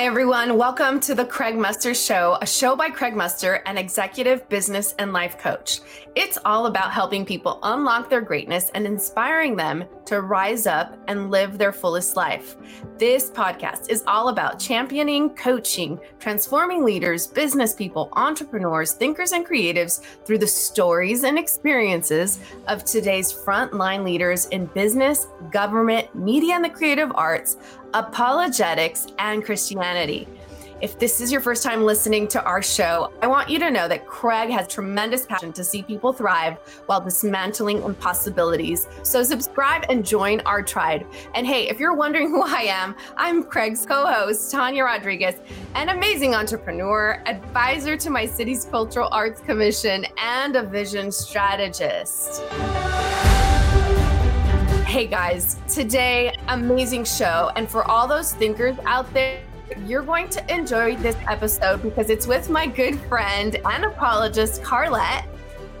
Hi, everyone. Welcome to the Craig Muster Show, a show by Craig Muster, an executive business and life coach. It's all about helping people unlock their greatness and inspiring them to rise up and live their fullest life. This podcast is all about championing, coaching, transforming leaders, business people, entrepreneurs, thinkers, and creatives through the stories and experiences of today's frontline leaders in business, government, media, and the creative arts apologetics, and Christianity. If this is your first time listening to our show, I want you to know that Craig has tremendous passion to see people thrive while dismantling impossibilities. So subscribe and join our tribe. And hey, if you're wondering who I am, I'm Craig's co-host, Tanya Rodriguez, an amazing entrepreneur, advisor to my city's Cultural Arts Commission, and a vision strategist. Hey guys, today, amazing show. And for all those thinkers out there, you're going to enjoy this episode because it's with my good friend and apologist, Karlet,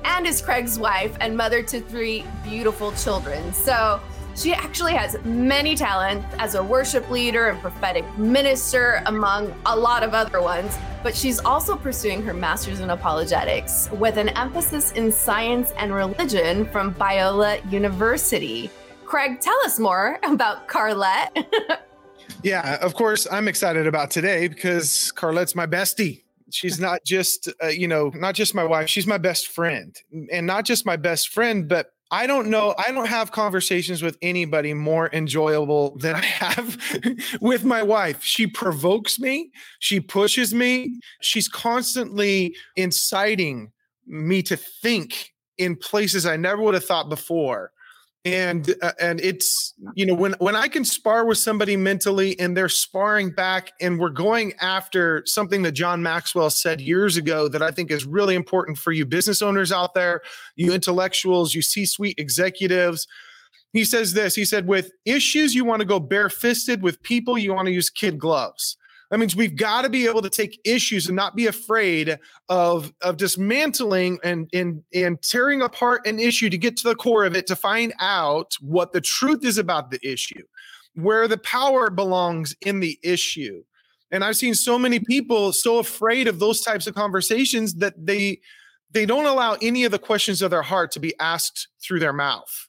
and is Craig's wife and mother to three beautiful children. So she actually has many talents as a worship leader and prophetic minister, among a lot of other ones. But she's also pursuing her master's in apologetics with an emphasis in science and religion from Biola University. Craig, tell us more about Karlet. yeah, of course, I'm excited about today because Karlet's my bestie. She's not just, uh, you know, not just my wife, she's my best friend. And not just my best friend, but I don't know. I don't have conversations with anybody more enjoyable than I have with my wife. She provokes me, she pushes me, she's constantly inciting me to think in places I never would have thought before and uh, and it's you know when when i can spar with somebody mentally and they're sparring back and we're going after something that john maxwell said years ago that i think is really important for you business owners out there you intellectuals you c-suite executives. He says this he said with issues you want to go barefisted. With people you want to use kid gloves that means we've got to be able to take issues and not be afraid of of dismantling and and and tearing apart an issue to get to the core of it to find out what the truth is about the issue, where the power belongs in the issue. And I've seen so many people so afraid of those types of conversations that they they don't allow any of the questions of their heart to be asked through their mouth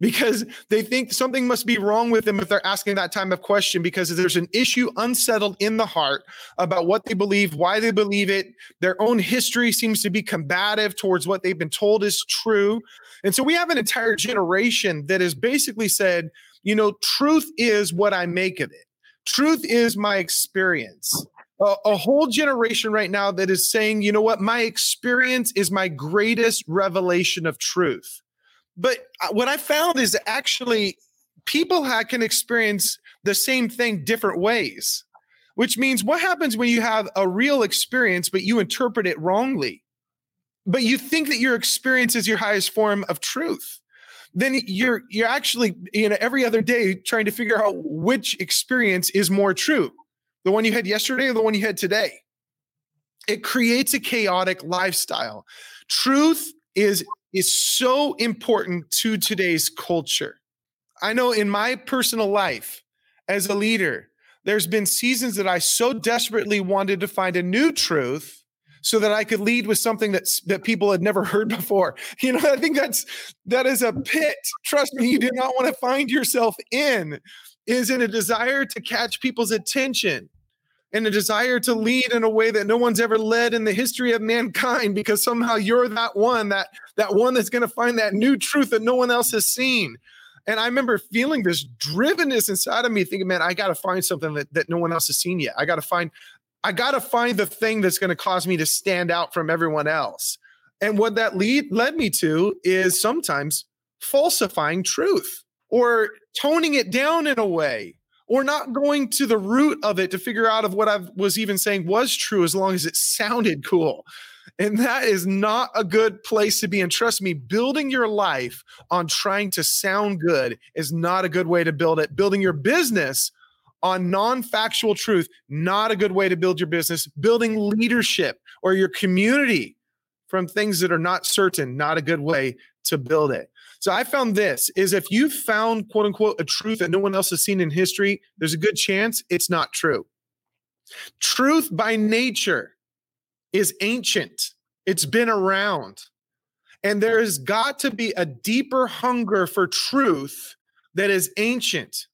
because they think something must be wrong with them if they're asking that type of question because there's an issue unsettled in the heart about what they believe, why they believe it. Their own history seems to be combative towards what they've been told is true. And so we have an entire generation that has basically said, you know, truth is what I make of it. Truth is my experience. A, a whole generation right now that is saying, you know what, my experience is my greatest revelation of truth. But uh, what I found is actually people can experience the same thing different ways, which means what happens when you have a real experience, but you interpret it wrongly? But you think that your experience is your highest form of truth. Then you're you're actually you know every other day trying to figure out which experience is more true, the one you had yesterday or the one you had today. It creates a chaotic lifestyle. Truth is is so important to today's culture. I know in my personal life as a leader, there's been seasons that I so desperately wanted to find a new truth so that I could lead with something that's that people had never heard before. You know, I think that's that is a pit. Trust me, you do not want to find yourself in is in a desire to catch people's attention and a desire to lead in a way that no one's ever led in the history of mankind because somehow you're that one that that one that's going to find that new truth that no one else has seen. And i remember feeling this drivenness inside of me thinking man i got to find something that, that no one else has seen yet. I got to find i got to find the thing that's going to cause me to stand out from everyone else. And what that lead led me to is sometimes falsifying truth or toning it down in a way or not going to the root of it to figure out of what I was even saying was true as long as it sounded cool. And that is not a good place to be. And trust me, building your life on trying to sound good is not a good way to build it. Building your business on non factual truth, not a good way to build your business. Building leadership or your community from things that are not certain, not a good way to build it. So I found this is if you've found quote unquote a truth that no one else has seen in history, there's a good chance it's not true. Truth by nature is ancient. It's been around. And there has got to be a deeper hunger for truth that is ancient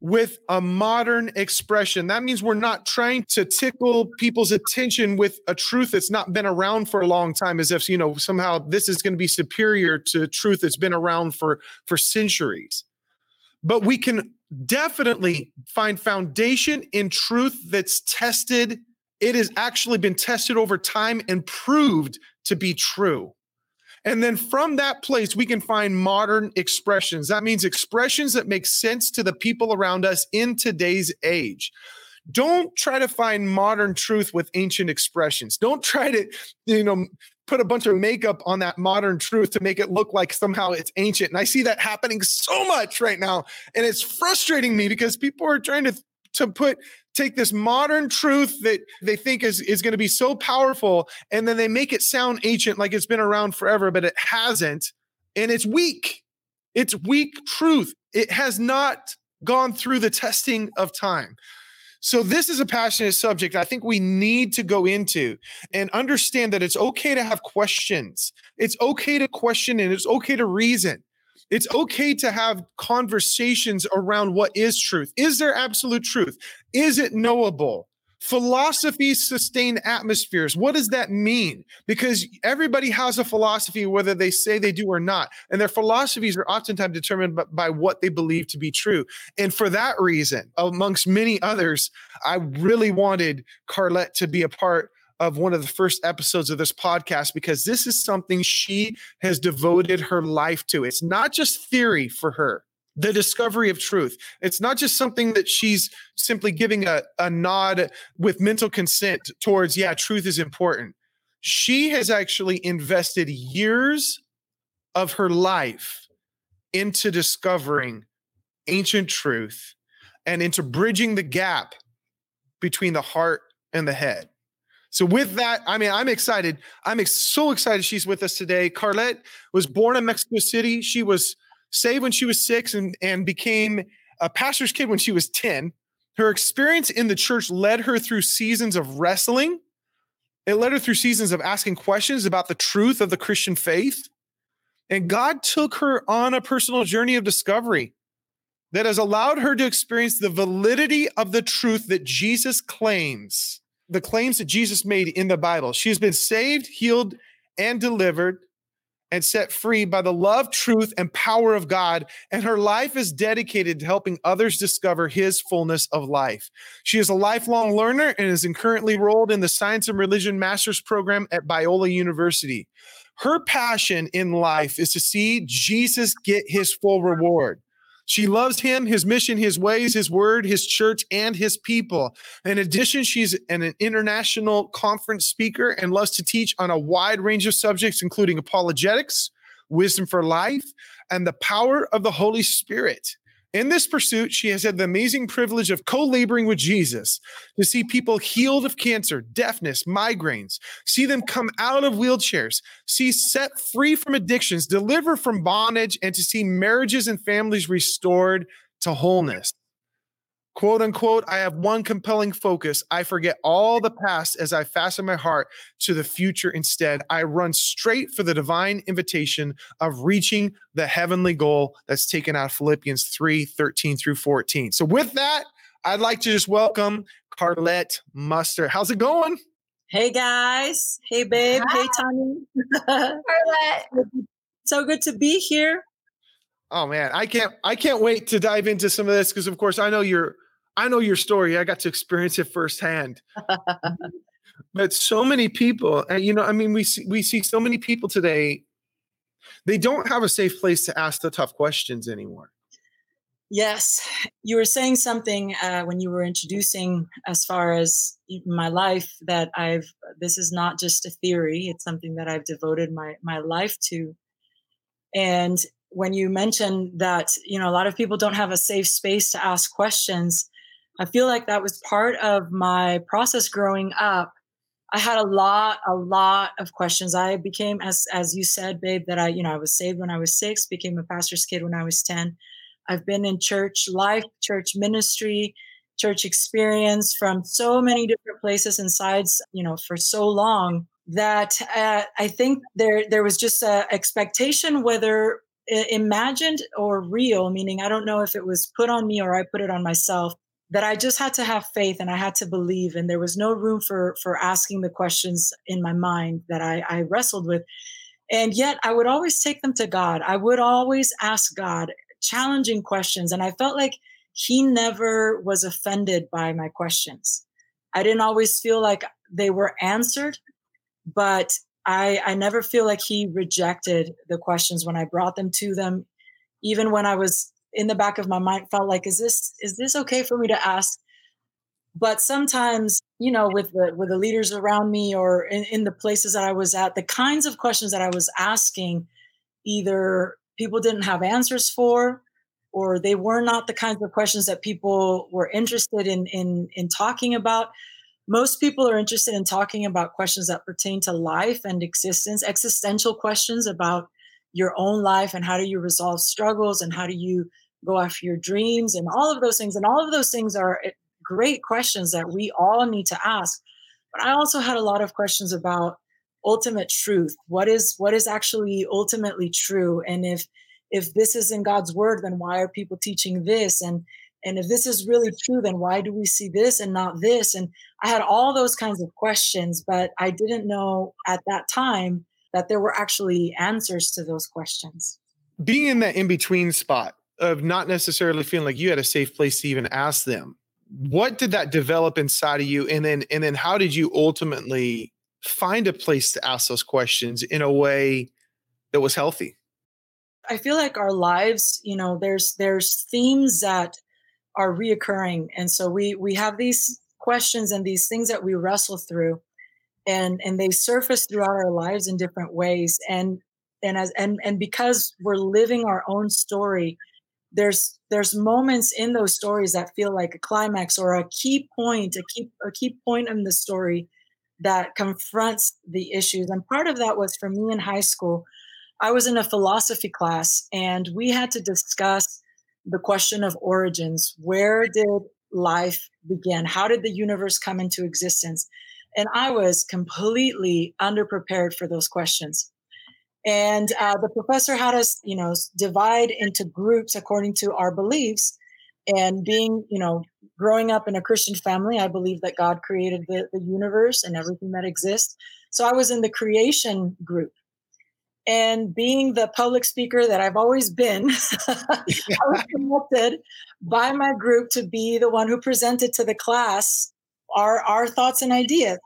with a modern expression. That means we're not trying to tickle people's attention with a truth that's not been around for a long time as if, you know, somehow this is going to be superior to truth that's been around for for centuries. But we can definitely find foundation in truth that's tested. It has actually been tested over time and proved to be true. And then from that place, we can find modern expressions. That means expressions that make sense to the people around us in today's age. Don't try to find modern truth with ancient expressions. Don't try to, you know, put a bunch of makeup on that modern truth to make it look like somehow it's ancient. And I see that happening so much right now. And it's frustrating me because people are trying to to put take this modern truth that they think is, is going to be so powerful and then they make it sound ancient like it's been around forever but it hasn't and it's weak it's weak truth it has not gone through the testing of time so this is a passionate subject I think we need to go into and understand that it's okay to have questions. It's okay to question and it's okay to reason. It's okay to have conversations around what is truth. Is there absolute truth? Is it knowable? Philosophies sustain atmospheres. What does that mean? Because everybody has a philosophy, whether they say they do or not. And their philosophies are oftentimes determined by, by what they believe to be true. And for that reason, amongst many others, I really wanted Karlet to be a part of one of the first episodes of this podcast because this is something she has devoted her life to. It's not just theory for her, the discovery of truth. It's not just something that she's simply giving a, a nod with mental consent towards, yeah, truth is important. She has actually invested years of her life into discovering ancient truth and into bridging the gap between the heart and the head. So with that, I mean, I'm excited. I'm ex- so excited she's with us today. Karlet was born in Mexico City. She was saved when she was six and, and became a pastor's kid when she was 10. Her experience in the church led her through seasons of wrestling. It led her through seasons of asking questions about the truth of the Christian faith. And God took her on a personal journey of discovery that has allowed her to experience the validity of the truth that Jesus claims the claims that Jesus made in the Bible. She has been saved, healed, and delivered and set free by the love, truth, and power of God. And her life is dedicated to helping others discover his fullness of life. She is a lifelong learner and is currently enrolled in the Science and Religion Master's Program at Biola University. Her passion in life is to see Jesus get his full reward. She loves him, his mission, his ways, his word, his church, and his people. In addition, she's an, international conference speaker and loves to teach on a wide range of subjects, including apologetics, wisdom for life, and the power of the Holy Spirit. In this pursuit, she has had the amazing privilege of co laboring with Jesus to see people healed of cancer, deafness, migraines, see them come out of wheelchairs, see set free from addictions, deliver from bondage, and to see marriages and families restored to wholeness quote unquote, I have one compelling focus. I forget all the past as I fasten my heart to the future instead. I run straight for the divine invitation of reaching the heavenly goal that's taken out of Philippians 3 13 through 14. So, with that, I'd like to just welcome Karlet Muster. How's it going? Hey guys. Hey babe. Hi. Hey Tony. Karlet. So good to be here. Oh man, I can't I can't wait to dive into some of this because of course I know your I know your story. I got to experience it firsthand. but so many people, and you know, I mean, we see, we see so many people today. They don't have a safe place to ask the tough questions anymore. Yes, you were saying something uh, when you were introducing, as far as my life, that I've. This is not just a theory; it's something that I've devoted my my life to. And when you mentioned that, you know, a lot of people don't have a safe space to ask questions, I feel like that was part of my process growing up. I had a lot, a lot of questions. I became, as as you said, babe, that I, you know, I was saved when I was six, became a pastor's kid when I was ten. I've been in church life, church ministry, church experience from so many different places and sides, you know, for so long that uh, I think there there was just a expectation, whether imagined or real, meaning I don't know if it was put on me or I put it on myself, that I just had to have faith and I had to believe, and there was no room for for asking the questions in my mind that I, I wrestled with. And yet I would always take them to God. I would always ask God challenging questions. And I felt like He never was offended by my questions. I didn't always feel like they were answered, but I, I never feel like he rejected the questions when I brought them to them. Even when I was in the back of my mind, felt like, is this is this okay for me to ask? But sometimes, you know, with the with the leaders around me or in, in the places that I was at, the kinds of questions that I was asking, either people didn't have answers for, or they were not the kinds of questions that people were interested in in in talking about most people are interested in talking about questions that pertain to life and existence, existential questions about your own life and how do you resolve struggles and how do you go after your dreams and all of those things. And all of those things are eh, great questions that we all need to ask. But I also had a lot of questions about ultimate truth. What is what is actually ultimately true? And if if this is in God's word, then why are people teaching this? And and if this is really true then why do we see this and not this and i had all those kinds of questions but i didn't know at that time that there were actually answers to those questions. Being in that in between spot of not necessarily feeling like you had a safe place to even ask them what did that develop inside of you? And then and then how did you ultimately find a place to ask those questions in a way that was healthy? I feel like our lives you know there's there's themes that are reoccurring. And so we we have these questions and these things that we wrestle through and and they surface throughout our lives in different ways and and as and and because we're living our own story there's there's moments in those stories that feel like a climax or a key point a key a key point in the story that confronts the issues and part of that was for me in high school i was in a philosophy class and we had to discuss the question of origins. Where did life begin? How did the universe come into existence? And I was completely underprepared for those questions. And uh, the professor had us, you know, divide into groups according to our beliefs. And being, you know, growing up in a Christian family, I believe that God created the, the universe and everything that exists. So I was in the creation group. And being the public speaker that I've always been, I was selected by my group to be the one who presented to the class our, our thoughts and ideas.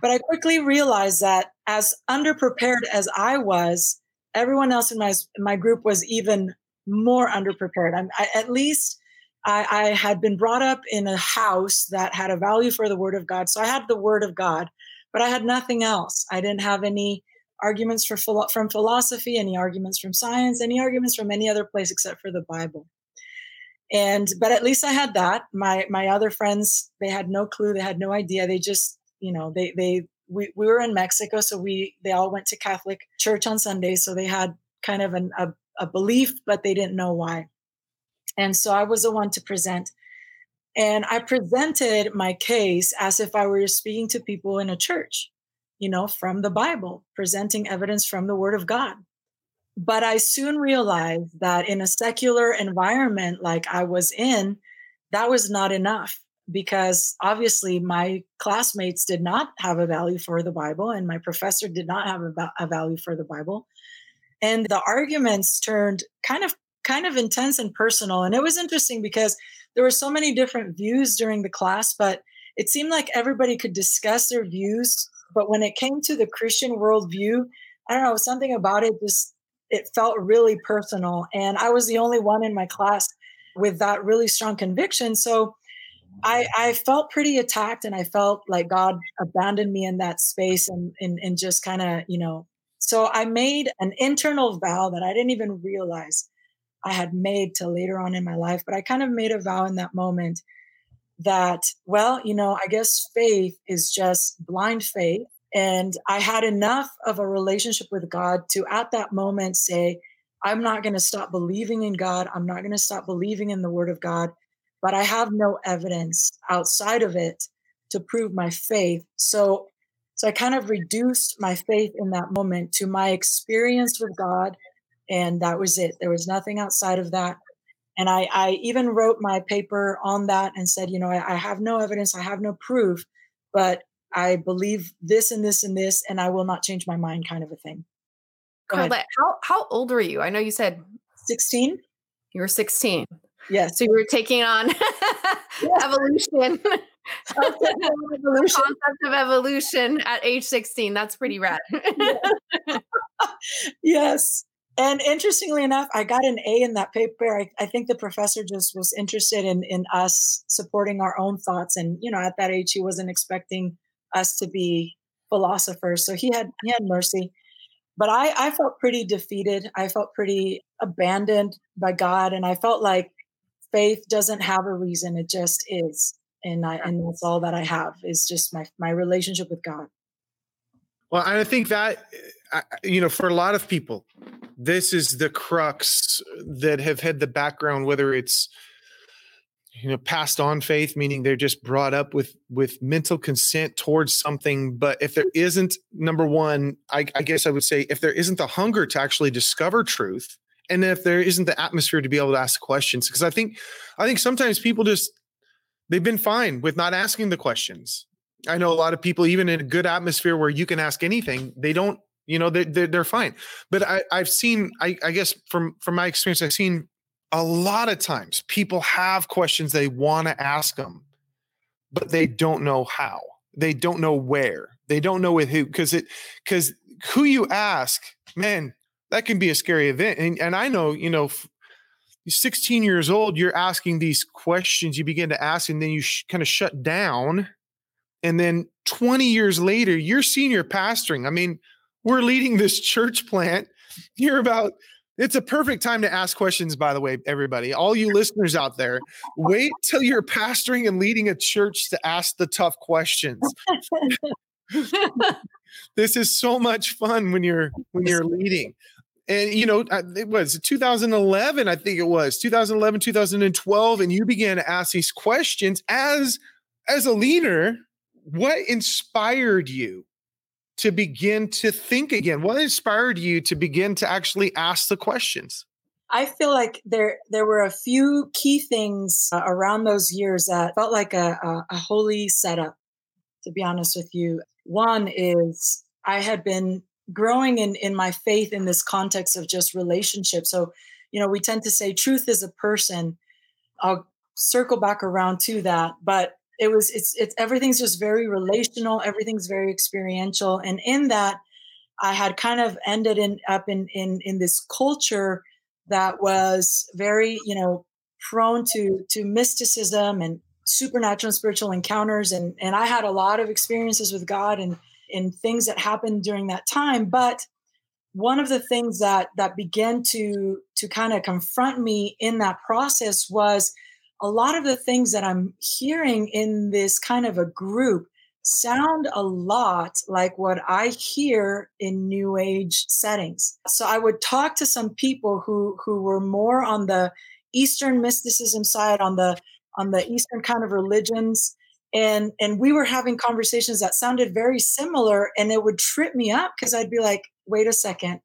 But I quickly realized that as underprepared as I was, everyone else in my, my group was even more underprepared. I, I, at least I, I had been brought up in a house that had a value for the Word of God. So I had the Word of God, but I had nothing else. I didn't have any arguments for from philosophy, any arguments from science, any arguments from any other place except for the Bible. And but at least I had that. My my other friends, they had no clue, they had no idea. They just, you know, they they we, we were in Mexico, so we they all went to Catholic church on sunday so they had kind of an, a, a belief, but they didn't know why. And so I was the one to present. And I presented my case as if I were speaking to people in a church you know, from the Bible, presenting evidence from the Word of God. But I soon realized that in a secular environment like I was in, that was not enough because obviously my classmates did not have a value for the Bible and my professor did not have a, a value for the Bible. And the arguments turned kind of kind of intense and personal and it was interesting because there were so many different views during the class but it seemed like everybody could discuss their views, but when it came to the Christian worldview, I don't know, something about it just it felt really personal. And I was the only one in my class with that really strong conviction. So I, I felt pretty attacked and I felt like God abandoned me in that space and, and, and just kind of, you know, so I made an internal vow that I didn't even realize I had made till later on in my life, but I kind of made a vow in that moment that, well, you know, I guess faith is just blind faith. And I had enough of a relationship with God to at that moment say, I'm not going to stop believing in God. I'm not going to stop believing in the word of God, but I have no evidence outside of it to prove my faith. So, so I kind of reduced my faith in that moment to my experience with God. And that was it. There was nothing outside of that. And I, I even wrote my paper on that and said, you know, I, I have no evidence, I have no proof, but I believe this and this and this, and I will not change my mind, kind of a thing. Karlet, how how old were you? I know you said 16. You were 16. Yes. So you were taking on evolution. the concept of evolution at age 16. That's pretty rad. yes. And interestingly enough, I got an A in that paper. I, I, think the professor just was interested in in us supporting our own thoughts. And you know, at that age, he wasn't expecting us to be philosophers. So he had he had mercy but I, I felt pretty defeated. I felt pretty abandoned by God. And I felt like faith doesn't have a reason. It just is. And I, and that's all that I have is just my, my relationship with God. Well, I think that, you know, for a lot of people, this is the crux that have had the background, whether it's, you know passed on faith meaning they're just brought up with with mental consent towards something. But if there isn't number one I, I, guess i would say if there isn't the hunger to actually discover truth and if there isn't the atmosphere to be able to ask questions because i think i think sometimes people just they've been fine with not asking the questions. I know a lot of people even in a good atmosphere where you can ask anything they don't you know they're, they're, they're fine. But I, i've seen I, I guess from from my experience i've seen a lot of times people have questions they want to ask them, but they don't know how. They don't know where. They don't know with who because it because who you ask, man, that can be a scary event. And and I know, you know, 16 years old, you're asking these questions, you begin to ask, and then you sh- kind of shut down. And then 20 years later, you're senior pastoring. I mean, we're leading this church plant. You're about it's a perfect time to ask questions, by the way, everybody. All you listeners out there, wait till you're pastoring and leading a church to ask the tough questions. this is so much fun when you're when you're leading. And you know, it was 2011, I think it was 2011, 2012, and you began to ask these questions as as a leader. What inspired you to begin to think again? What inspired you to begin to actually ask the questions? I feel like there there were a few key things uh, around those years that felt like a, a, a holy setup. To be honest with you, one is I had been growing in in my faith in this context of just relationship. So, you know, we tend to say truth is a person. I'll circle back around to that, but it was it's it's everything's just very relational everything's very experiential and in that i had kind of ended in up in in in this culture that was very you know prone to to mysticism and supernatural and spiritual encounters and and i had a lot of experiences with god and and things that happened during that time but one of the things that that began to to kind of confront me in that process was a lot of the things that I'm hearing in this kind of a group sound a lot like what I hear in new age settings. So I would talk to some people who who were more on the eastern mysticism side on the on the eastern kind of religions and and we were having conversations that sounded very similar and it would trip me up because I'd be like wait a second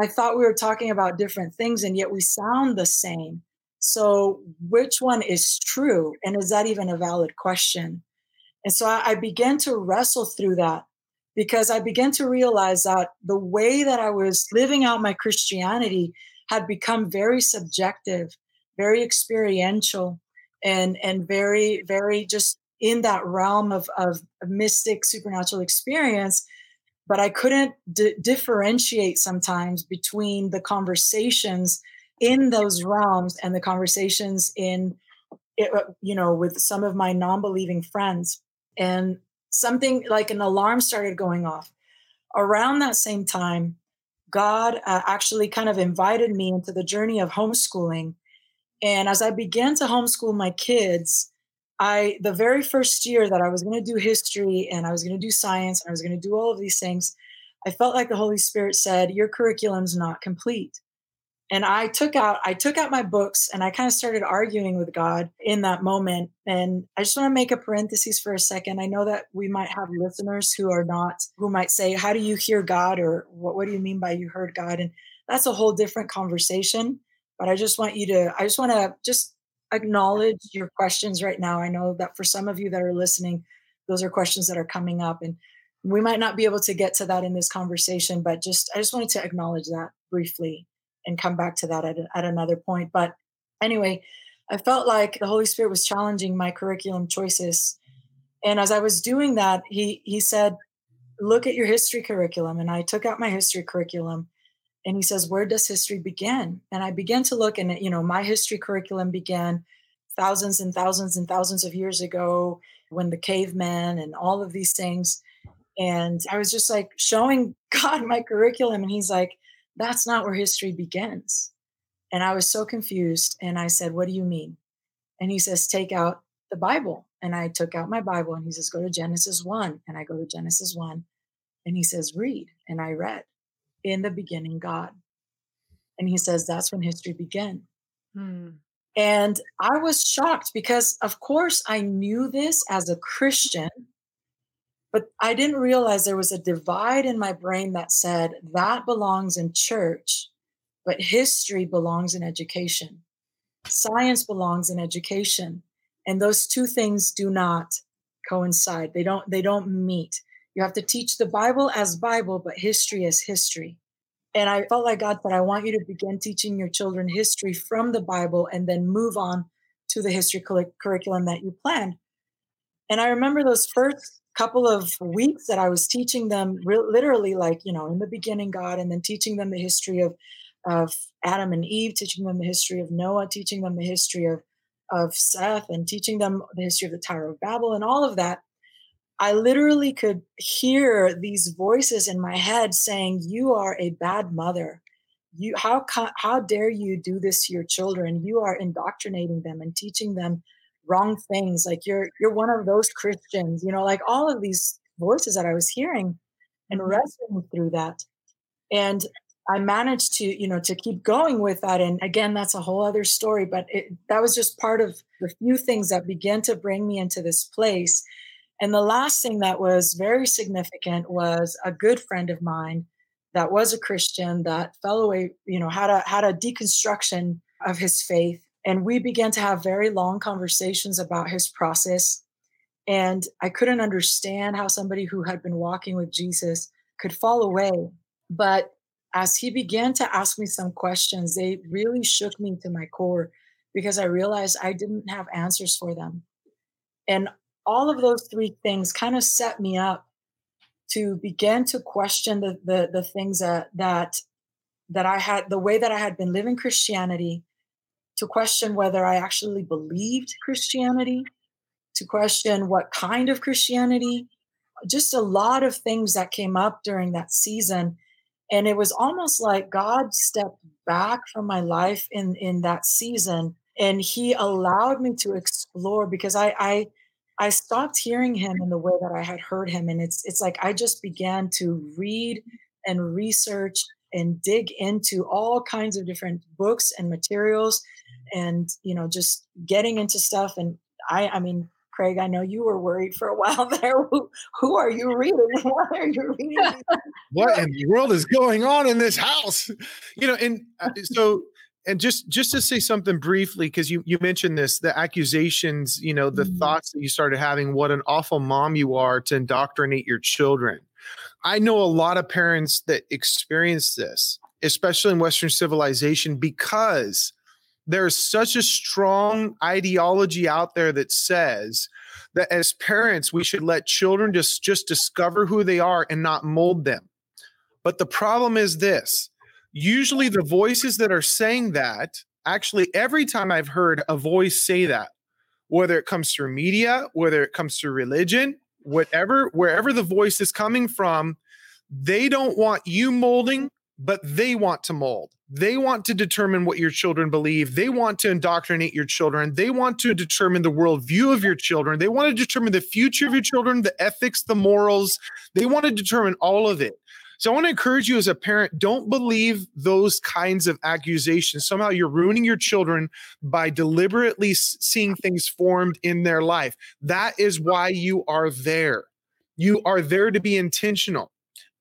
I thought we were talking about different things and yet we sound the same so, which one is true? And is that even a valid question? And so I, began to wrestle through that because I began to realize that the way that I was living out my Christianity had become very subjective, very experiential, and and very very just in that realm of, of mystic supernatural experience but i couldn't d- differentiate sometimes between the conversations in those realms and the conversations in it, uh, you know with some of my non-believing friends and something like an alarm started going off. Around that same time god uh, actually kind of invited me into the journey of homeschooling and as i began to homeschool my kids i the very first year that i was going to do history and i was going to do science and i was going to do all of these things i felt like the holy spirit said your curriculum's not complete and i took out i took out my books and i kind of started arguing with god in that moment. And i just want to make a parenthesis for a second. I know that we might have listeners who are not who might say how do you hear god? or what, what do you mean by you heard god? And that's a whole different conversation. But i just want you to i just want to just acknowledge your questions right now. I know that for some of you that are listening those are questions that are coming up and we might not be able to get to that in this conversation but just i just wanted to acknowledge that briefly and come back to that at, at another point. But anyway, I felt like the Holy Spirit was challenging my curriculum choices. And as I was doing that, he he said, "Look at your history curriculum." And I took out my history curriculum, and he says, "Where does history begin?" And I began to look, and you know, my history curriculum began thousands and thousands and thousands of years ago when the cavemen and all of these things. And I was just like showing God my curriculum, and he's like, that's not where history begins. And I was so confused. And I said, What do you mean? And he says, Take out the Bible. And I took out my Bible and he says, Go to Genesis 1. And I go to Genesis 1. And he says, Read. And I read, In the beginning, God. And he says, That's when history began. Hmm. And I was shocked because, of course, I knew this as a Christian but I didn't realize there was a divide in my brain that said that belongs in church, but history belongs in education. Science belongs in education. And those two things do not coincide. They don't they don't meet. You have to teach the Bible as Bible, but history as history. And I felt like God said, I want you to begin teaching your children history from the Bible and then move on to the history curriculum that you planned. And I remember those first couple of weeks that I was teaching them re- literally like, you know, in the beginning, God, and then teaching them the history of, of Adam and Eve, teaching them the history of Noah, teaching them the history of, of Seth, and teaching them the history of the Tower of Babel and all of that. I literally could hear these voices in my head saying, "You are a bad mother. You how how dare you do this to your children? You are indoctrinating them and teaching them wrong things like you're you're one of those christians you know like all of these voices that i was hearing and mm-hmm. wrestling through that and i managed to you know to keep going with that and again that's a whole other story but it, that was just part of the few things that began to bring me into this place and the last thing that was very significant was a good friend of mine that was a christian that fell away you know had a had a deconstruction of his faith and we began to have very long conversations about his process. And I couldn't understand how somebody who had been walking with Jesus could fall away. But as he began to ask me some questions, they really shook me to my core because I realized I didn't have answers for them. And all of those three things kind of set me up to begin to question the, the, the things that, that, that I had, the way that I had been living Christianity, to question whether I actually believed Christianity, to question what kind of Christianity, just a lot of things that came up during that season. And it was almost like God stepped back from my life in, in that season and he allowed me to explore because I, I I stopped hearing him in the way that I had heard him. And it's it's like I just began to read and research and dig into all kinds of different books and materials and you know just getting into stuff and i i mean craig i know you were worried for a while there. Who, who are you reading? Why are you reading? What in the world is going on in this house? You know and uh, so and just just to say something briefly because you you mentioned this the accusations you know the mm-hmm. thoughts that you started having what an awful mom you are to indoctrinate your children. I know a lot of parents that experience this especially in western civilization because there's such a strong ideology out there that says that as parents we should let children just just discover who they are and not mold them. But the problem is this. Usually the voices that are saying that, actually every time I've heard a voice say that, whether it comes through media, whether it comes through religion, whatever wherever the voice is coming from, they don't want you molding, but they want to mold. They want to determine what your children believe. They want to indoctrinate your children. They want to determine the worldview of your children. They want to determine the future of your children, the ethics, the morals. They want to determine all of it. So I want to encourage you as a parent don't believe those kinds of accusations. Somehow you're ruining your children by deliberately seeing things formed in their life. That is why you are there. You are there to be intentional.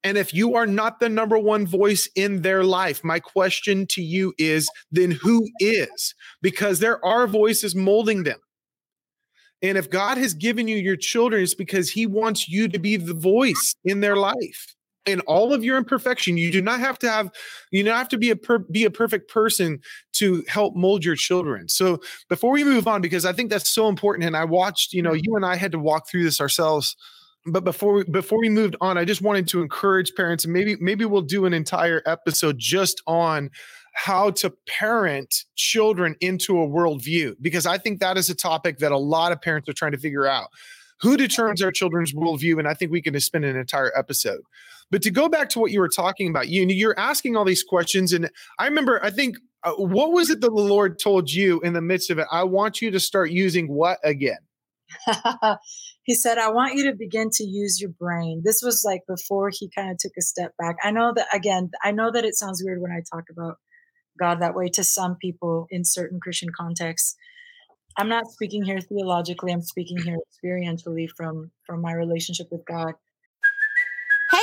And if you are not the number one voice in their life, my question to you is then who is? Because there are voices molding them. And if God has given you your children, it's because He wants you to be the voice in their life. In all of your imperfection, you do not have to have, you don't have to be a per, be a perfect person to help mold your children. So before we move on, because I think that's so important, and I watched, you know, you and I had to walk through this ourselves but before we, before we moved on, I just wanted to encourage parents, and maybe maybe we'll do an entire episode just on how to parent children into a worldview, because I think that is a topic that a lot of parents are trying to figure out. Who determines our children's worldview? And I think we can spend an entire episode. But to go back to what you were talking about, you you're asking all these questions, and I remember I think uh, what was it that the Lord told you in the midst of it? I want you to start using what again? he said, I want you to begin to use your brain. This was like before he kind of took a step back. I know that, again, I know that it sounds weird when I talk about God that way to some people in certain Christian contexts. I'm not speaking here theologically, I'm speaking here experientially from from my relationship with God.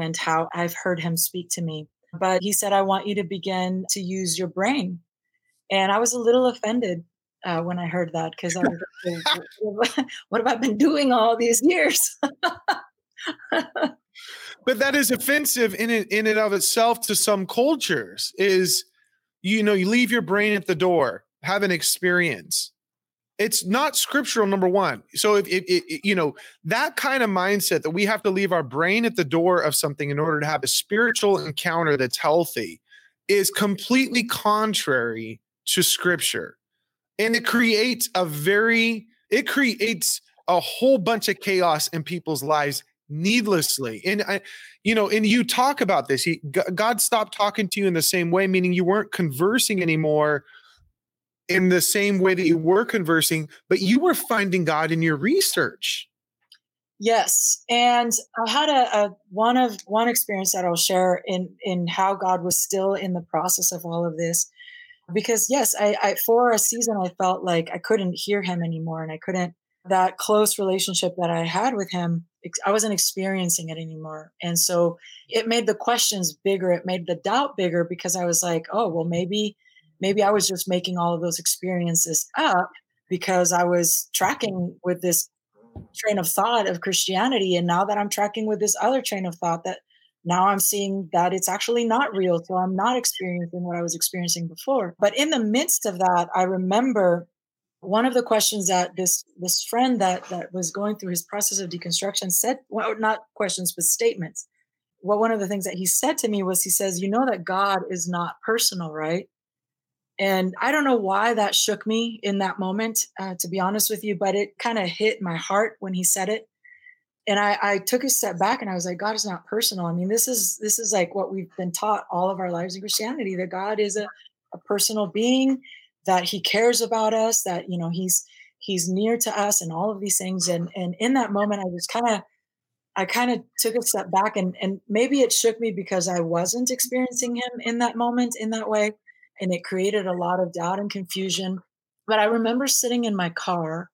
and how I've heard him speak to me. But he said, I want you to begin to use your brain. And I was a little offended uh, when I heard that because I was what have I been doing all these years? but that is offensive in it, in and of itself to some cultures is you know you leave your brain at the door have an experience it's not scriptural number one. So if, you know that kind of mindset that we have to leave our brain at the door of something in order to have a spiritual encounter that's healthy is completely contrary to scripture. And it creates a very it creates a whole bunch of chaos in people's lives needlessly. And i you know and you talk about this. He, god stopped talking to you in the same way meaning you weren't conversing anymore in the same way that you were conversing, but you were finding God in your research. Yes, and I had a, a, one of one experience that I'll share in in how God was still in the process of all of this, because yes, I, I for a season I felt like I couldn't hear Him anymore, and I couldn't that close relationship that I had with Him. I wasn't experiencing it anymore, and so it made the questions bigger. It made the doubt bigger because I was like, oh well, maybe maybe I was just making all of those experiences up because I was tracking with this train of thought of Christianity. And now that I'm tracking with this other train of thought, that now I'm seeing that it's actually not real. So I'm not experiencing what I was experiencing before. But in the midst of that, I remember one of the questions that this this friend that that was going through his process of deconstruction said well not questions but statements well one of the things that he said to me was he says you know that god is not personal right and I don't know why that shook me in that moment, uh, to be honest with you, but it kind of hit my heart when he said it. And I, I took a step back and I was like, God is not personal. I mean, this is this is like what we've been taught all of our lives in Christianity that God is a, a personal being, that He cares about us, that you know He's He's near to us, and all of these things. And and in that moment, I was kind of I kind of took a step back and and maybe it shook me because I wasn't experiencing him in that moment in that way and it created a lot of doubt and confusion. But I remember sitting in my car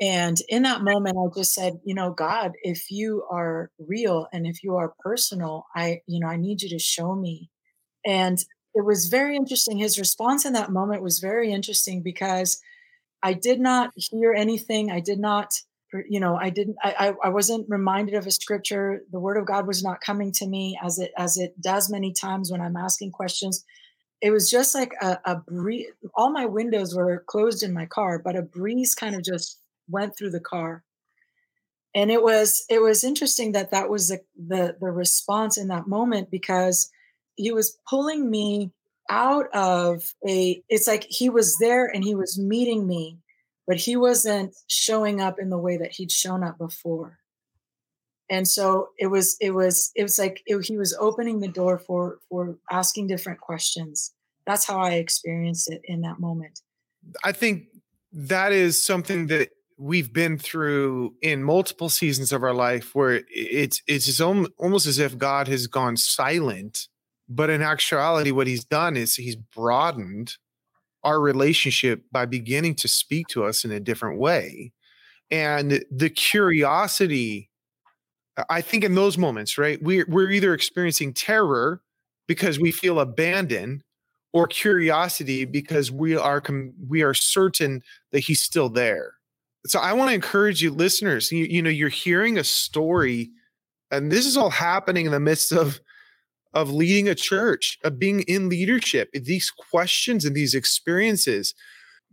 And in that moment, I just said, you know, God, if you are real and if you are personal, I, you know, I need you to show me. And it was very interesting. His response in that moment was very interesting because I did not hear anything. I did not, er, you know, I didn't, I, I wasn't reminded of a scripture. The word of God was not coming to me as it, as it does many times when I'm asking questions. It was just like a, a breeze. All my windows were closed in my car, but a breeze kind of just went through the car. And it was, it was interesting that that was the, the, the response in that moment because he was pulling me out of a it's like he was there and he was meeting me but he wasn't showing up in the way that he'd shown up before and so it was it was it was like it, he was opening the door for for asking different questions that's how i experienced it in that moment i think that is something that we've been through in multiple seasons of our life where it's it's almost as if god has gone silent but in actuality, what he's done is he's broadened our relationship by beginning to speak to us in a different way. And the curiosity, uh, I think in those moments, right, we're, we're either experiencing terror because we feel abandoned or curiosity because we are we are certain that he's still there. So I want to encourage you listeners, you, you know, you're hearing a story and this is all happening in the midst of of leading a church, of being in leadership, these questions and these experiences.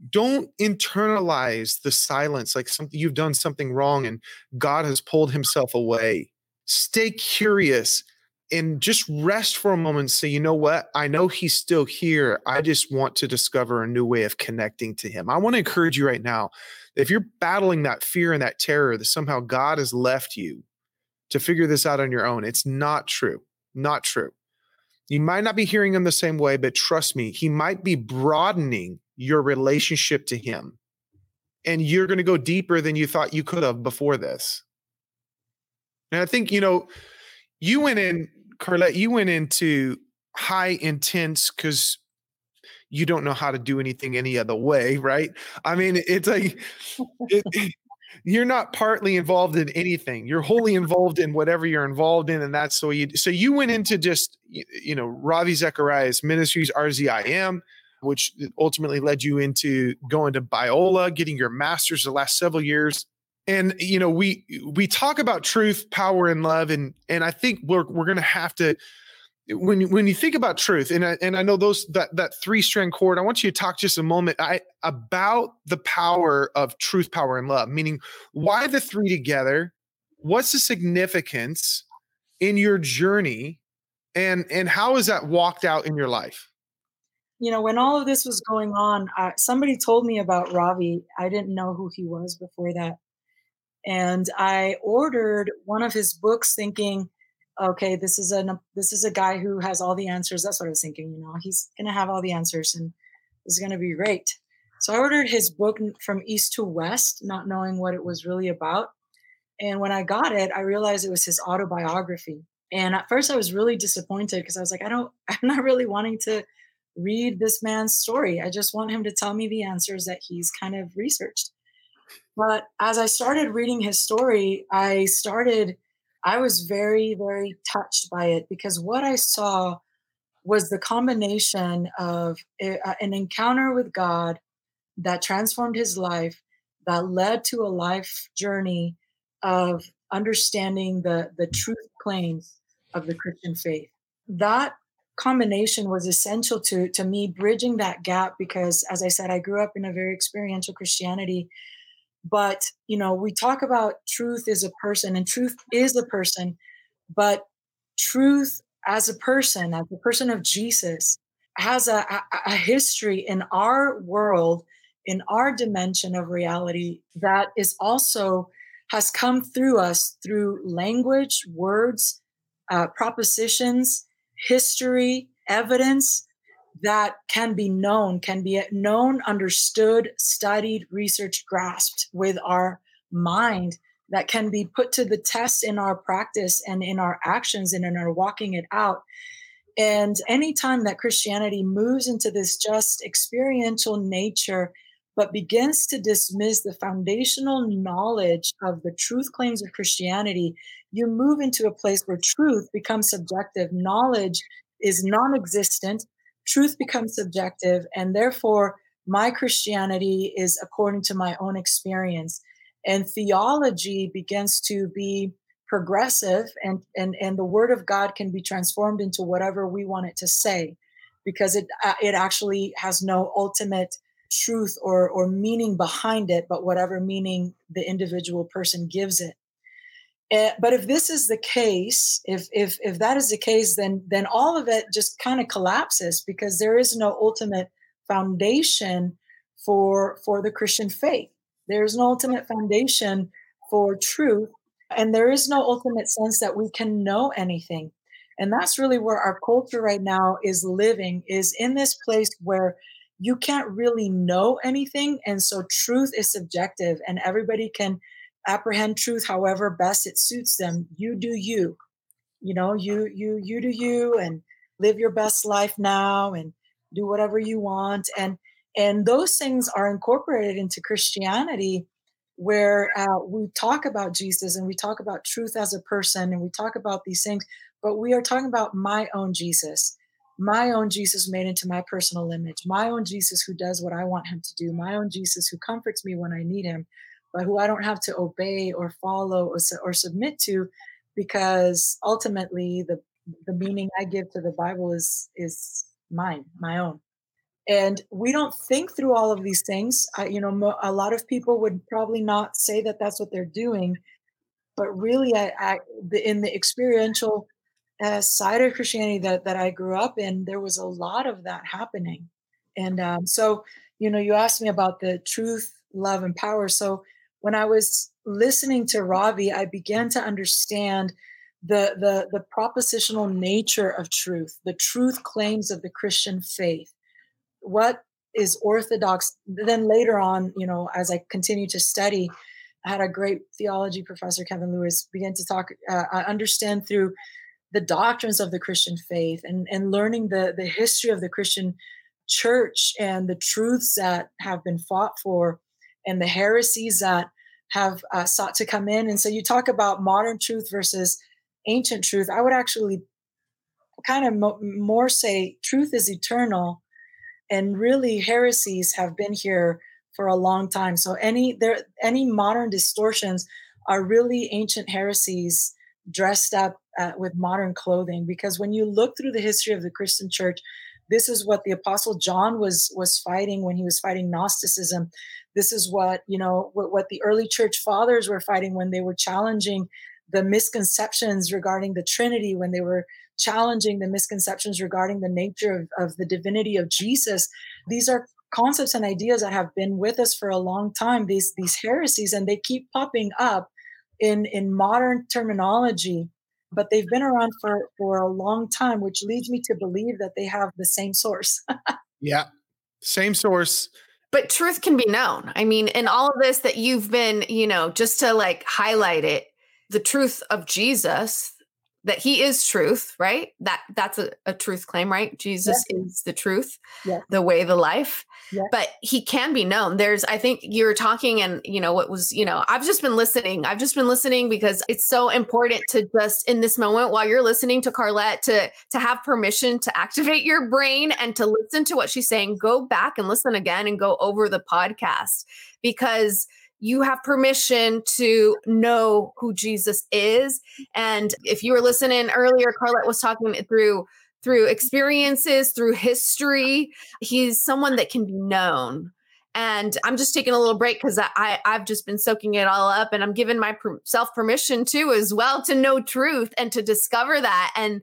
Don't internalize the silence like something you've done something wrong and God has pulled himself away. Stay curious and just rest for a moment and say, you know what? I know he's still here. I just want to discover a new way of connecting to him. I want to encourage you right now. If you're battling that fear and that terror that somehow God has left you to figure this out on your own, it's not true. Not true. You might not be hearing him the same way, but trust me, he might be broadening your relationship to him. And you're going to go deeper than you thought you could have before this. And I think, you know, you went in, Karlet, you went into high intense because you don't know how to do anything any other way, right? I mean, it's like it, you're not partly involved in anything. You're wholly involved in whatever you're involved in, and that's the way you. So you went into just you know Ravi Zacharias Ministries RZIM, which ultimately led you into going to Biola, getting your master's the last several years. And you know we we talk about truth, power, and love, and and I think we're we're going to have to when you, when you think about truth, and I, and I know those that that three strand cord, I want you to talk just a moment I, about the power of truth, power, and love. Meaning, why the three together? What's the significance in your journey, and and how is that walked out in your life? You know, when all of this was going on, uh, somebody told me about Ravi. I didn't know who he was before that, and I ordered one of his books, thinking okay, this is a this is a guy who has all the answers. That's what I was thinking. You know, he's gonna have all the answers, and this is gonna be great. So I ordered his book from east to west, not knowing what it was really about. And when I got it, I realized it was his autobiography. And at first, I was really disappointed because I was like, I don't, I'm not really wanting to read this man's story. I just want him to tell me the answers that he's kind of researched. But as I started reading his story, I started I was very, very touched by it because what I saw was the combination of an encounter with God that transformed his life, that led to a life journey of understanding the, the truth claims of the Christian faith. That combination was essential to, to me bridging that gap because, as I said, I grew up in a very experiential Christianity but you know we talk about truth is a person and truth is a person but truth as a person as a person of jesus has a, a, history in our world in our dimension of reality that is also has come through us through language words uh, propositions history evidence that can be known, can be known, understood, studied, researched, grasped with our mind, that can be put to the test in our practice and in our actions and in our walking it out. And anytime that Christianity moves into this just experiential nature but begins to dismiss the foundational knowledge of the truth claims of Christianity, you move into a place where truth becomes subjective, knowledge is non existent, truth becomes subjective, and therefore my Christianity is according to my own experience. And theology begins to be progressive and, and, and the word of God can be transformed into whatever we want it to say because it, uh, it actually has no ultimate truth or, or meaning behind it, but whatever meaning the individual person gives it. Uh, but if this is the case, if if if that is the case, then then all of it just kind of collapses because there is no ultimate foundation for for the Christian faith. There is no ultimate foundation for truth, and there is no ultimate sense that we can know anything. And that's really where our culture right now is living is in this place where you can't really know anything and so truth is subjective and everybody can apprehend truth however best it suits them. You do you. You know you you you do you and live your best life now and do whatever you want. And and those things are incorporated into christianity where uh, we talk about jesus and we talk about truth as a person and we talk about these things but we are talking about my own jesus. My own jesus made into my personal image. My own jesus who does what i want him to do. My own jesus who comforts me when i need him but who I don't have to obey or follow or, or submit to because ultimately the the meaning I give to the Bible is is mine, my own. And we don't think through all of these things. I, you know, a lot of people would probably not say that that's what they're doing, but really, I, I in the experiential uh, side of Christianity that that I grew up in, there was a lot of that happening. And um, so, you know, you asked me about the truth, love, and power. So when I was listening to Ravi, I began to understand the, the, the propositional nature of truth, the truth claims of the Christian faith. What is orthodox? Then later on, you know, as I continued to study, I had a great theology professor, Kevin Lewis, begin to talk, uh, I understand through the doctrines of the Christian faith and, and learning the, the history of the Christian church and the truths that have been fought for and the heresies that have uh, sought to come in. And so you talk about modern truth versus ancient truth. I would actually kind of mo- more say truth is eternal, and really heresies have been here for a long time. So any there any modern distortions are really ancient heresies dressed up uh, with modern clothing. Because when you look through the history of the Christian church, this is what the apostle john was was fighting when he was fighting gnosticism this is what you know what, what the early church fathers were fighting when they were challenging the misconceptions regarding the trinity when they were challenging the misconceptions regarding the nature of, of the divinity of jesus. These are concepts and ideas that have been with us for a long time these these heresies and they keep popping up in in modern terminology but they've been around for for a long time which leads me to believe that they have the same source. Yeah same source but truth can be known. I mean in all of this that you've been you know just to like highlight it the truth of jesus that he is truth right that that's a, a truth claim right jesus yes. is the truth yes. the way the life yes. but he can be known there's i think you're talking and you know what was you know i've just been listening i've just been listening because it's so important to just in this moment while you're listening to karlet to to have permission to activate your brain and to listen to what she's saying go back and listen again and go over the podcast because you have permission to know who Jesus is. And if you were listening earlier, Karlet was talking through through experiences, through history. He's someone that can be known. And I'm just taking a little break because I, I have just been soaking it all up, and I'm giving myself permission too, as well, to know truth and to discover that. And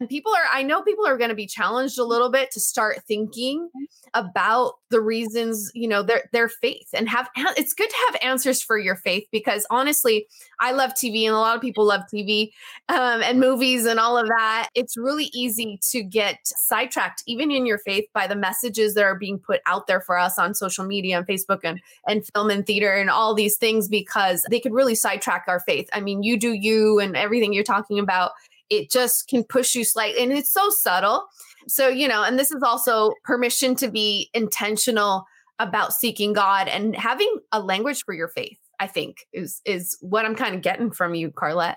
and people are i know people are going to be challenged a little bit to start thinking about the reasons you know their their faith and have it's good to have answers for your faith because honestly i love tv and a lot of people love tv um, and movies and all of that. It's really easy to get sidetracked even in your faith by the messages that are being put out there for us on social media and facebook and and film and theater and all these things because they could really sidetrack our faith. I mean you do you and everything you're talking about it just can push you slightly and it's so subtle so you know and this is also permission to be intentional about seeking God and having a language for your faith. I think is is what I'm kind of getting from you, Karlet.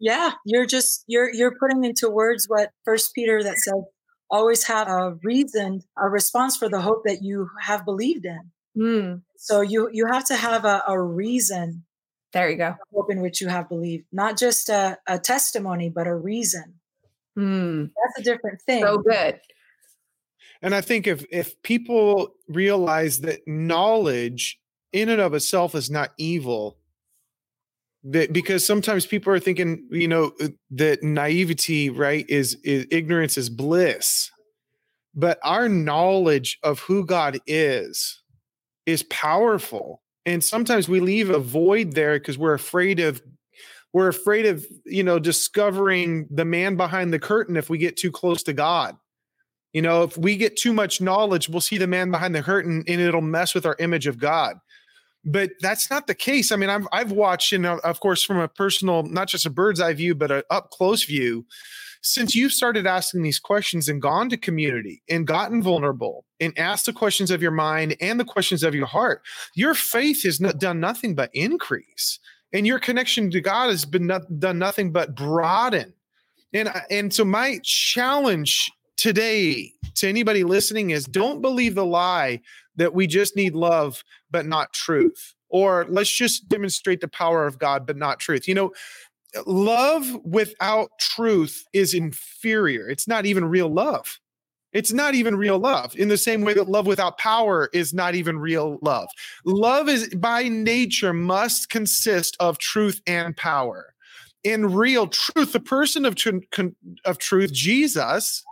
Yeah, you're just you're you're putting into words what First Peter that says always have a reason, a response for the hope that you have believed in. Mm. So you you have to have a, a reason. There you go. Hope in which you have believed, not just a, a testimony, but a reason. Mm. That's a different thing. So good. And I think if if people realize that knowledge in and of itself is not evil, that because sometimes people are thinking, you know, uh, that naivety, right, is, is ignorance is bliss. But our knowledge of who God is is powerful. And sometimes we leave a void there because we're afraid of we're afraid of, you know, discovering the man behind the curtain if we get too close to God. You know, if we get too much knowledge, we'll see the man behind the curtain and it'll mess with our image of God but that's not the case. I mean, I've I've watched, and of course, from a personal, not just a bird's eye view, but an up close view. Since you've started asking these questions and gone to community and gotten vulnerable and ask the questions of your mind and the questions of your heart, your faith has not done nothing but increase, and your connection to God has been not, done nothing but broaden. And and so my challenge today to anybody listening is don't believe the lie that we just need love but not truth. Or let's just demonstrate the power of god but not truth. You know love without truth is inferior. It's not even real love it's not even real love in the same way that love without power is not even real love. Love is by nature must consist of truth and power. In real truth the person of, tr- of truth jesus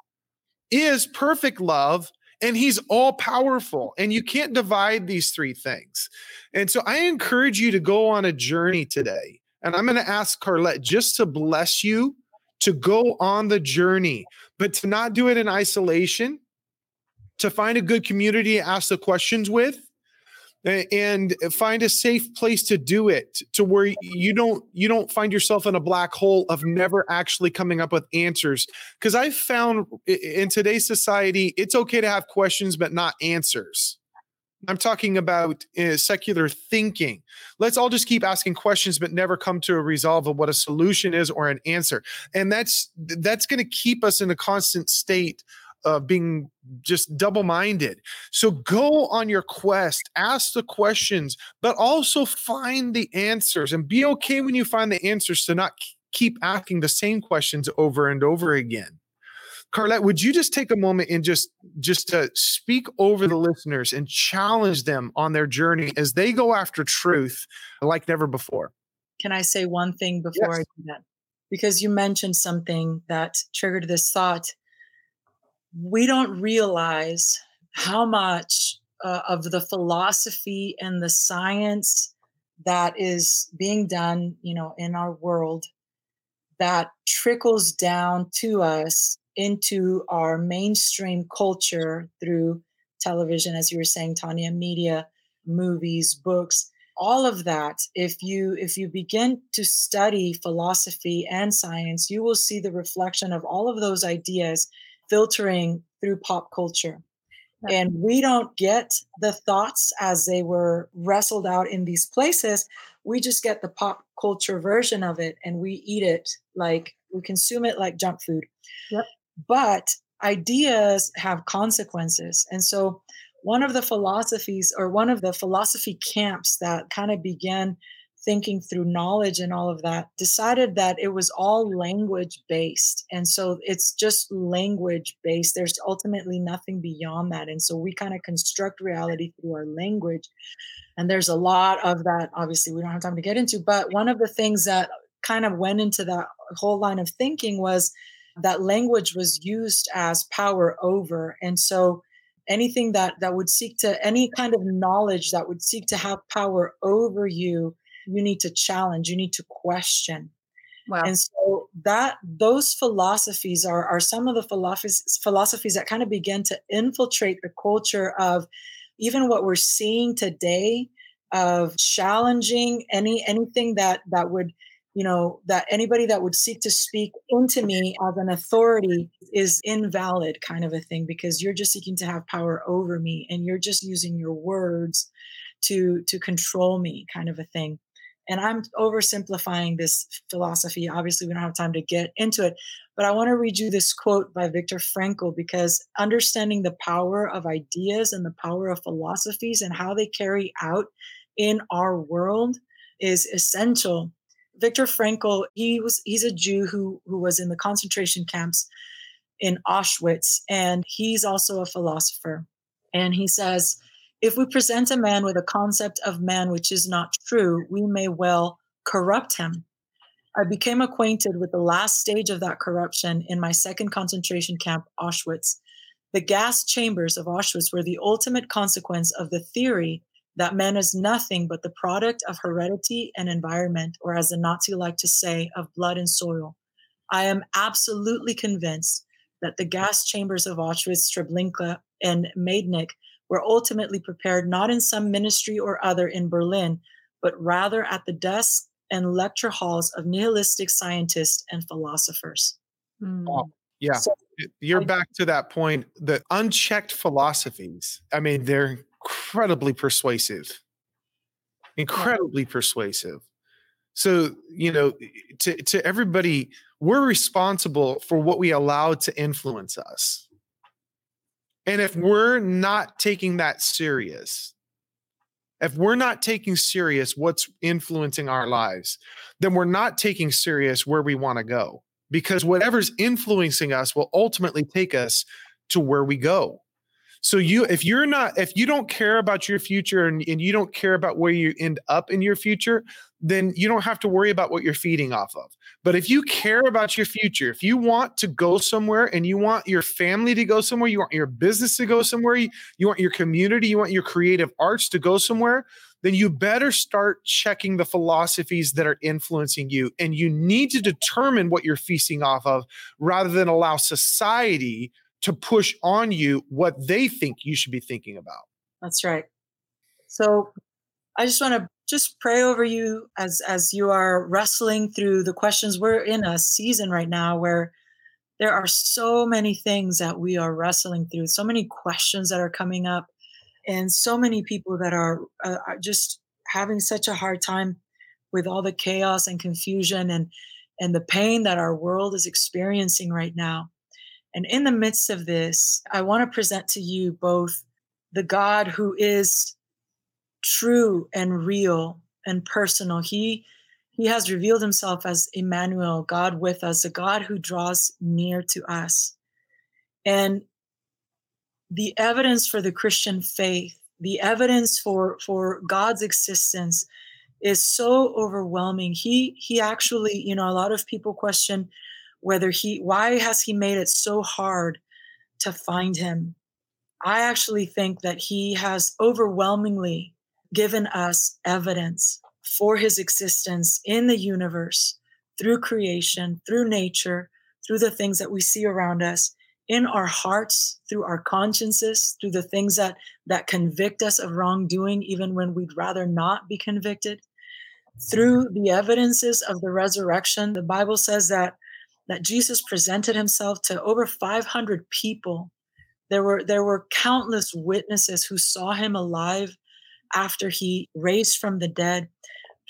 is perfect love and he's all powerful and you can't divide these three things. And so i encourage you to go on a journey today and i'm going to ask karlet just to bless you to go on the journey but to not do it in isolation to find a good community to ask the questions with and find a safe place to do it to where you don't you don't find yourself in a black hole of never actually coming up with answers. Because i found in today's society it's okay to have questions but not answers i'm talking about uh, secular thinking let's all just keep asking questions but never come to a resolve of what a solution is or an answer and that's that's going to keep us in a constant state of being just double minded. So go on your quest, ask the questions, but also find the answers and be okay when you find the answers to not keep asking the same questions over and over again. Karlet, would you just take a moment and just just to speak over the listeners and challenge them on their journey as they go after truth like never before? Can I say one thing before yes. I do that? Because you mentioned something that triggered this thought we don't realize how much uh, of the philosophy and the science that is being done, you know, in our world that trickles down to us into our mainstream culture through television, as you were saying, Tanya, media, movies, books, all of that. If you if you begin to study philosophy and science, you will see the reflection of all of those ideas filtering through pop culture. And we don't get the thoughts as they were wrestled out in these places. We just get the pop culture version of it and we eat it like we consume it like junk food. Yep. But ideas have consequences. And so, one of the philosophies or one of the philosophy camps that kind of began thinking through knowledge and all of that, decided that it was all language based. And so it's just language based. There's ultimately nothing beyond that. And so we kind of construct reality through our language. And there's a lot of that, obviously, we don't have time to get into. But one of the things that kind of went into that whole line of thinking was that language was used as power over. And so anything that that would seek to any kind of knowledge that would seek to have power over you you need to challenge, you need to question. Wow. And so that those philosophies are are some of the philosophies philosophies that kind of begin to infiltrate the culture of even what we're seeing today of challenging any anything that that would you know, that anybody that would seek to speak into me as an authority is invalid, kind of a thing, because you're just seeking to have power over me and you're just using your words to to control me, kind of a thing. And I'm oversimplifying this philosophy. Obviously, we don't have time to get into it, but I want to read you this quote by Viktor Frankl because understanding the power of ideas and the power of philosophies and how they carry out in our world is essential Viktor Frankl, he was he's a Jew who who was in the concentration camps in Auschwitz and he's also a philosopher. And he says, if we present a man with a concept of man which is not true, we may well corrupt him. I became acquainted with the last stage of that corruption in my second concentration camp, Auschwitz. The gas chambers of Auschwitz were the ultimate consequence of the theory that man is nothing but the product of heredity and environment, or as the Nazi like to say, of blood and soil. I am absolutely convinced that the gas chambers of Auschwitz, Treblinka, and Majdanek were ultimately prepared not in some ministry or other in Berlin, but rather at the desks and lecture halls of nihilistic scientists and philosophers. Mm. Oh, yeah. So, You're I, back to that point. The unchecked philosophies, I mean, they're incredibly persuasive. Incredibly persuasive. So you know to to everybody we're responsible for what we allow to influence us. And if we're not taking that serious if we're not taking serious what's influencing our lives then we're not taking serious where we want to go because whatever's influencing us will ultimately take us to where we go so you, if you're not, if you don't care about your future and, and you don't care about where you end up in your future, then you don't have to worry about what you're feeding off of. But if you care about your future, if you want to go somewhere and you want your family to go somewhere, you want your business to go somewhere, you, you want your community, you want your creative arts to go somewhere, then you better start checking the philosophies that are influencing you. And you need to determine what you're feasting off of rather than allow society to push on you what they think you should be thinking about. That's right. So I just want to just pray over you as as you are wrestling through the questions. We're in a season right now where there are so many things that we are wrestling through, so many questions that are coming up, and so many people that are, uh, are just having such a hard time with all the chaos and confusion and and the pain that our world is experiencing right now. And in the midst of this, I want to present to you both the God who is true and real and personal. He he has revealed himself as Emmanuel, God with us, a God who draws near to us. And the evidence for the Christian faith, the evidence for, for God's existence is so overwhelming. He he actually, you know, a lot of people question whether he why has he made it so hard to find him? I actually think that he has overwhelmingly given us evidence for his existence in the universe through creation through nature through the things that we see around us in our hearts through our consciences through the things that that convict us of wrongdoing even when we'd rather not be convicted. Through the evidences of the resurrection the bible says that that Jesus presented himself to over 500 people. There were there were countless witnesses who saw him alive after he raised from the dead.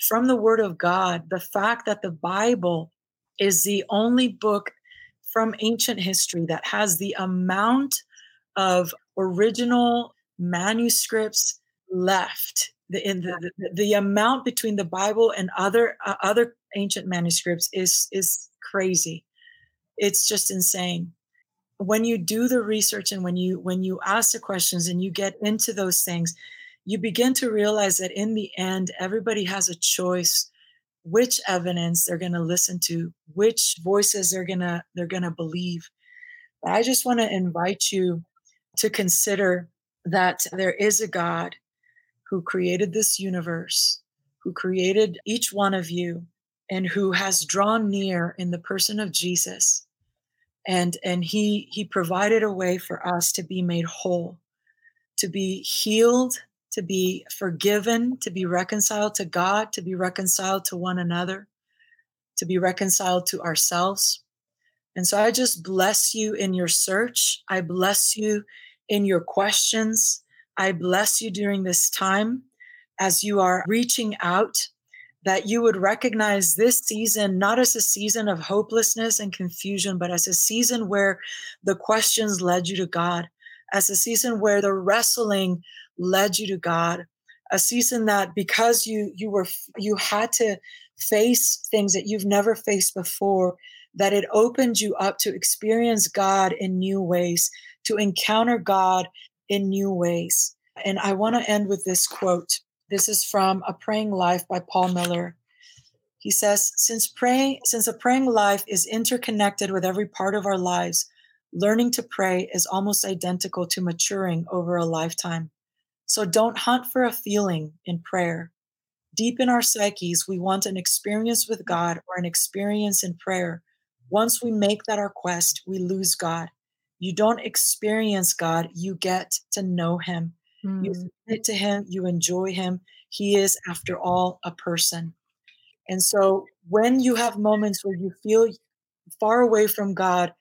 From the word of God, the fact that the Bible is the only book from ancient history that has the amount of original manuscripts left the, in the, the, the amount between the bible and other uh, other ancient manuscripts is is crazy it's just insane. When you do the research and when you when you ask the questions and you get into those things you begin to realize that in the end everybody has a choice which evidence they're going to listen to which voices they're going to they're going to believe. But i just want to invite you to consider that there is a god who created this universe who created each one of you and who has drawn near in the person of jesus and and he he provided a way for us to be made whole to be healed to be forgiven to be reconciled to god to be reconciled to one another to be reconciled to ourselves. And so I just bless you in your search. I bless you in your questions. I bless you during this time as you are reaching out, that you would recognize this season not as a season of hopelessness and confusion, but as a season where the questions led you to God, as a season where the wrestling led you to God, a season that because you you were you had to face things that you've never faced before, that it opened you up to experience God in new ways, to encounter God in new ways. And I want to end with this quote. This is from A Praying Life by Paul Miller. He says, since praying, since a praying life is interconnected with every part of our lives, learning to pray is almost identical to maturing over a lifetime. So don't hunt for a feeling in prayer. Deep in our psyches, we want an experience with God or an experience in prayer. Once we make that our quest, we lose God. You don't experience God, you get to know Him. Mm. You submit to Him, you enjoy Him. He is, after all, a person. And so when you have moments where you feel far away from God,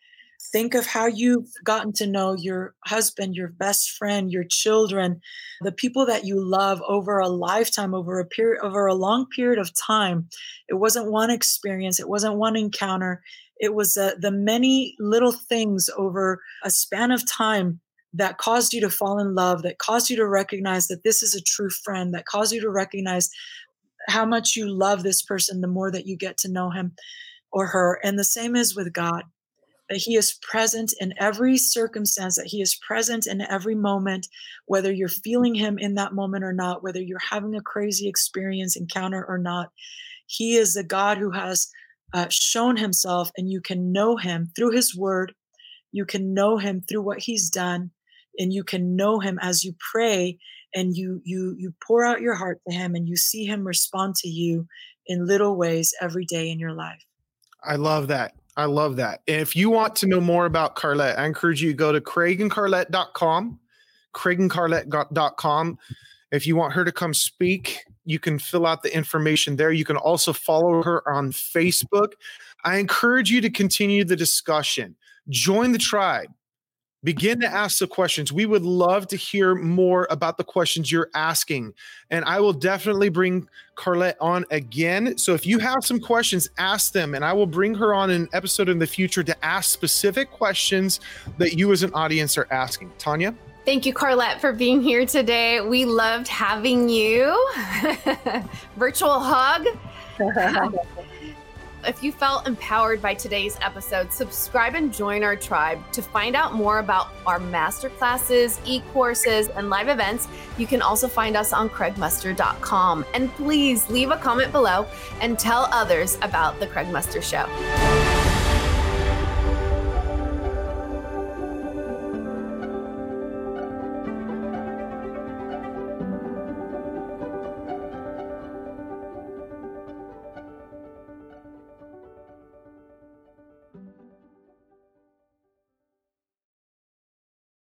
Think of how you've gotten to know your husband, your best friend, your children, the people that you love over a lifetime, over a period, over a long period of time. It wasn't one experience, it wasn't one encounter. It was uh, the many little things over a span of time that caused you to fall in love, that caused you to recognize that this is a true friend, that caused you to recognize how much you love this person the more that you get to know him or her. And the same is with God that he is present in every circumstance, that he is present in every moment, whether you're feeling him in that moment or not, whether you're having a crazy experience, encounter or not. He is the God who has uh, shown himself, and you can know him through his word. You can know him through what he's done, and you can know him as you pray and you you you pour out your heart to him and you see him respond to you in little ways every day in your life. I love that. I love that. And if you want to know more about Karlet, I encourage you to go to craigandkarlet.com, craigandkarlet.com. If you want her to come speak, you can fill out the information there. You can also follow her on Facebook. I encourage you to continue the discussion. Join the tribe begin to ask the questions. We would love to hear more about the questions you're asking. And I will definitely bring Karlet on again. So if you have some questions, ask them, and I will bring her on an episode in the future to ask specific questions that you as an audience are asking. Tanya? Thank you, Karlet, for being here today. We loved having you. Virtual hug. If you felt empowered by today's episode, subscribe and join our tribe. To find out more about our masterclasses, e courses, and live events, you can also find us on craigmuster.com. And please leave a comment below and tell others about The Craig Muster Show.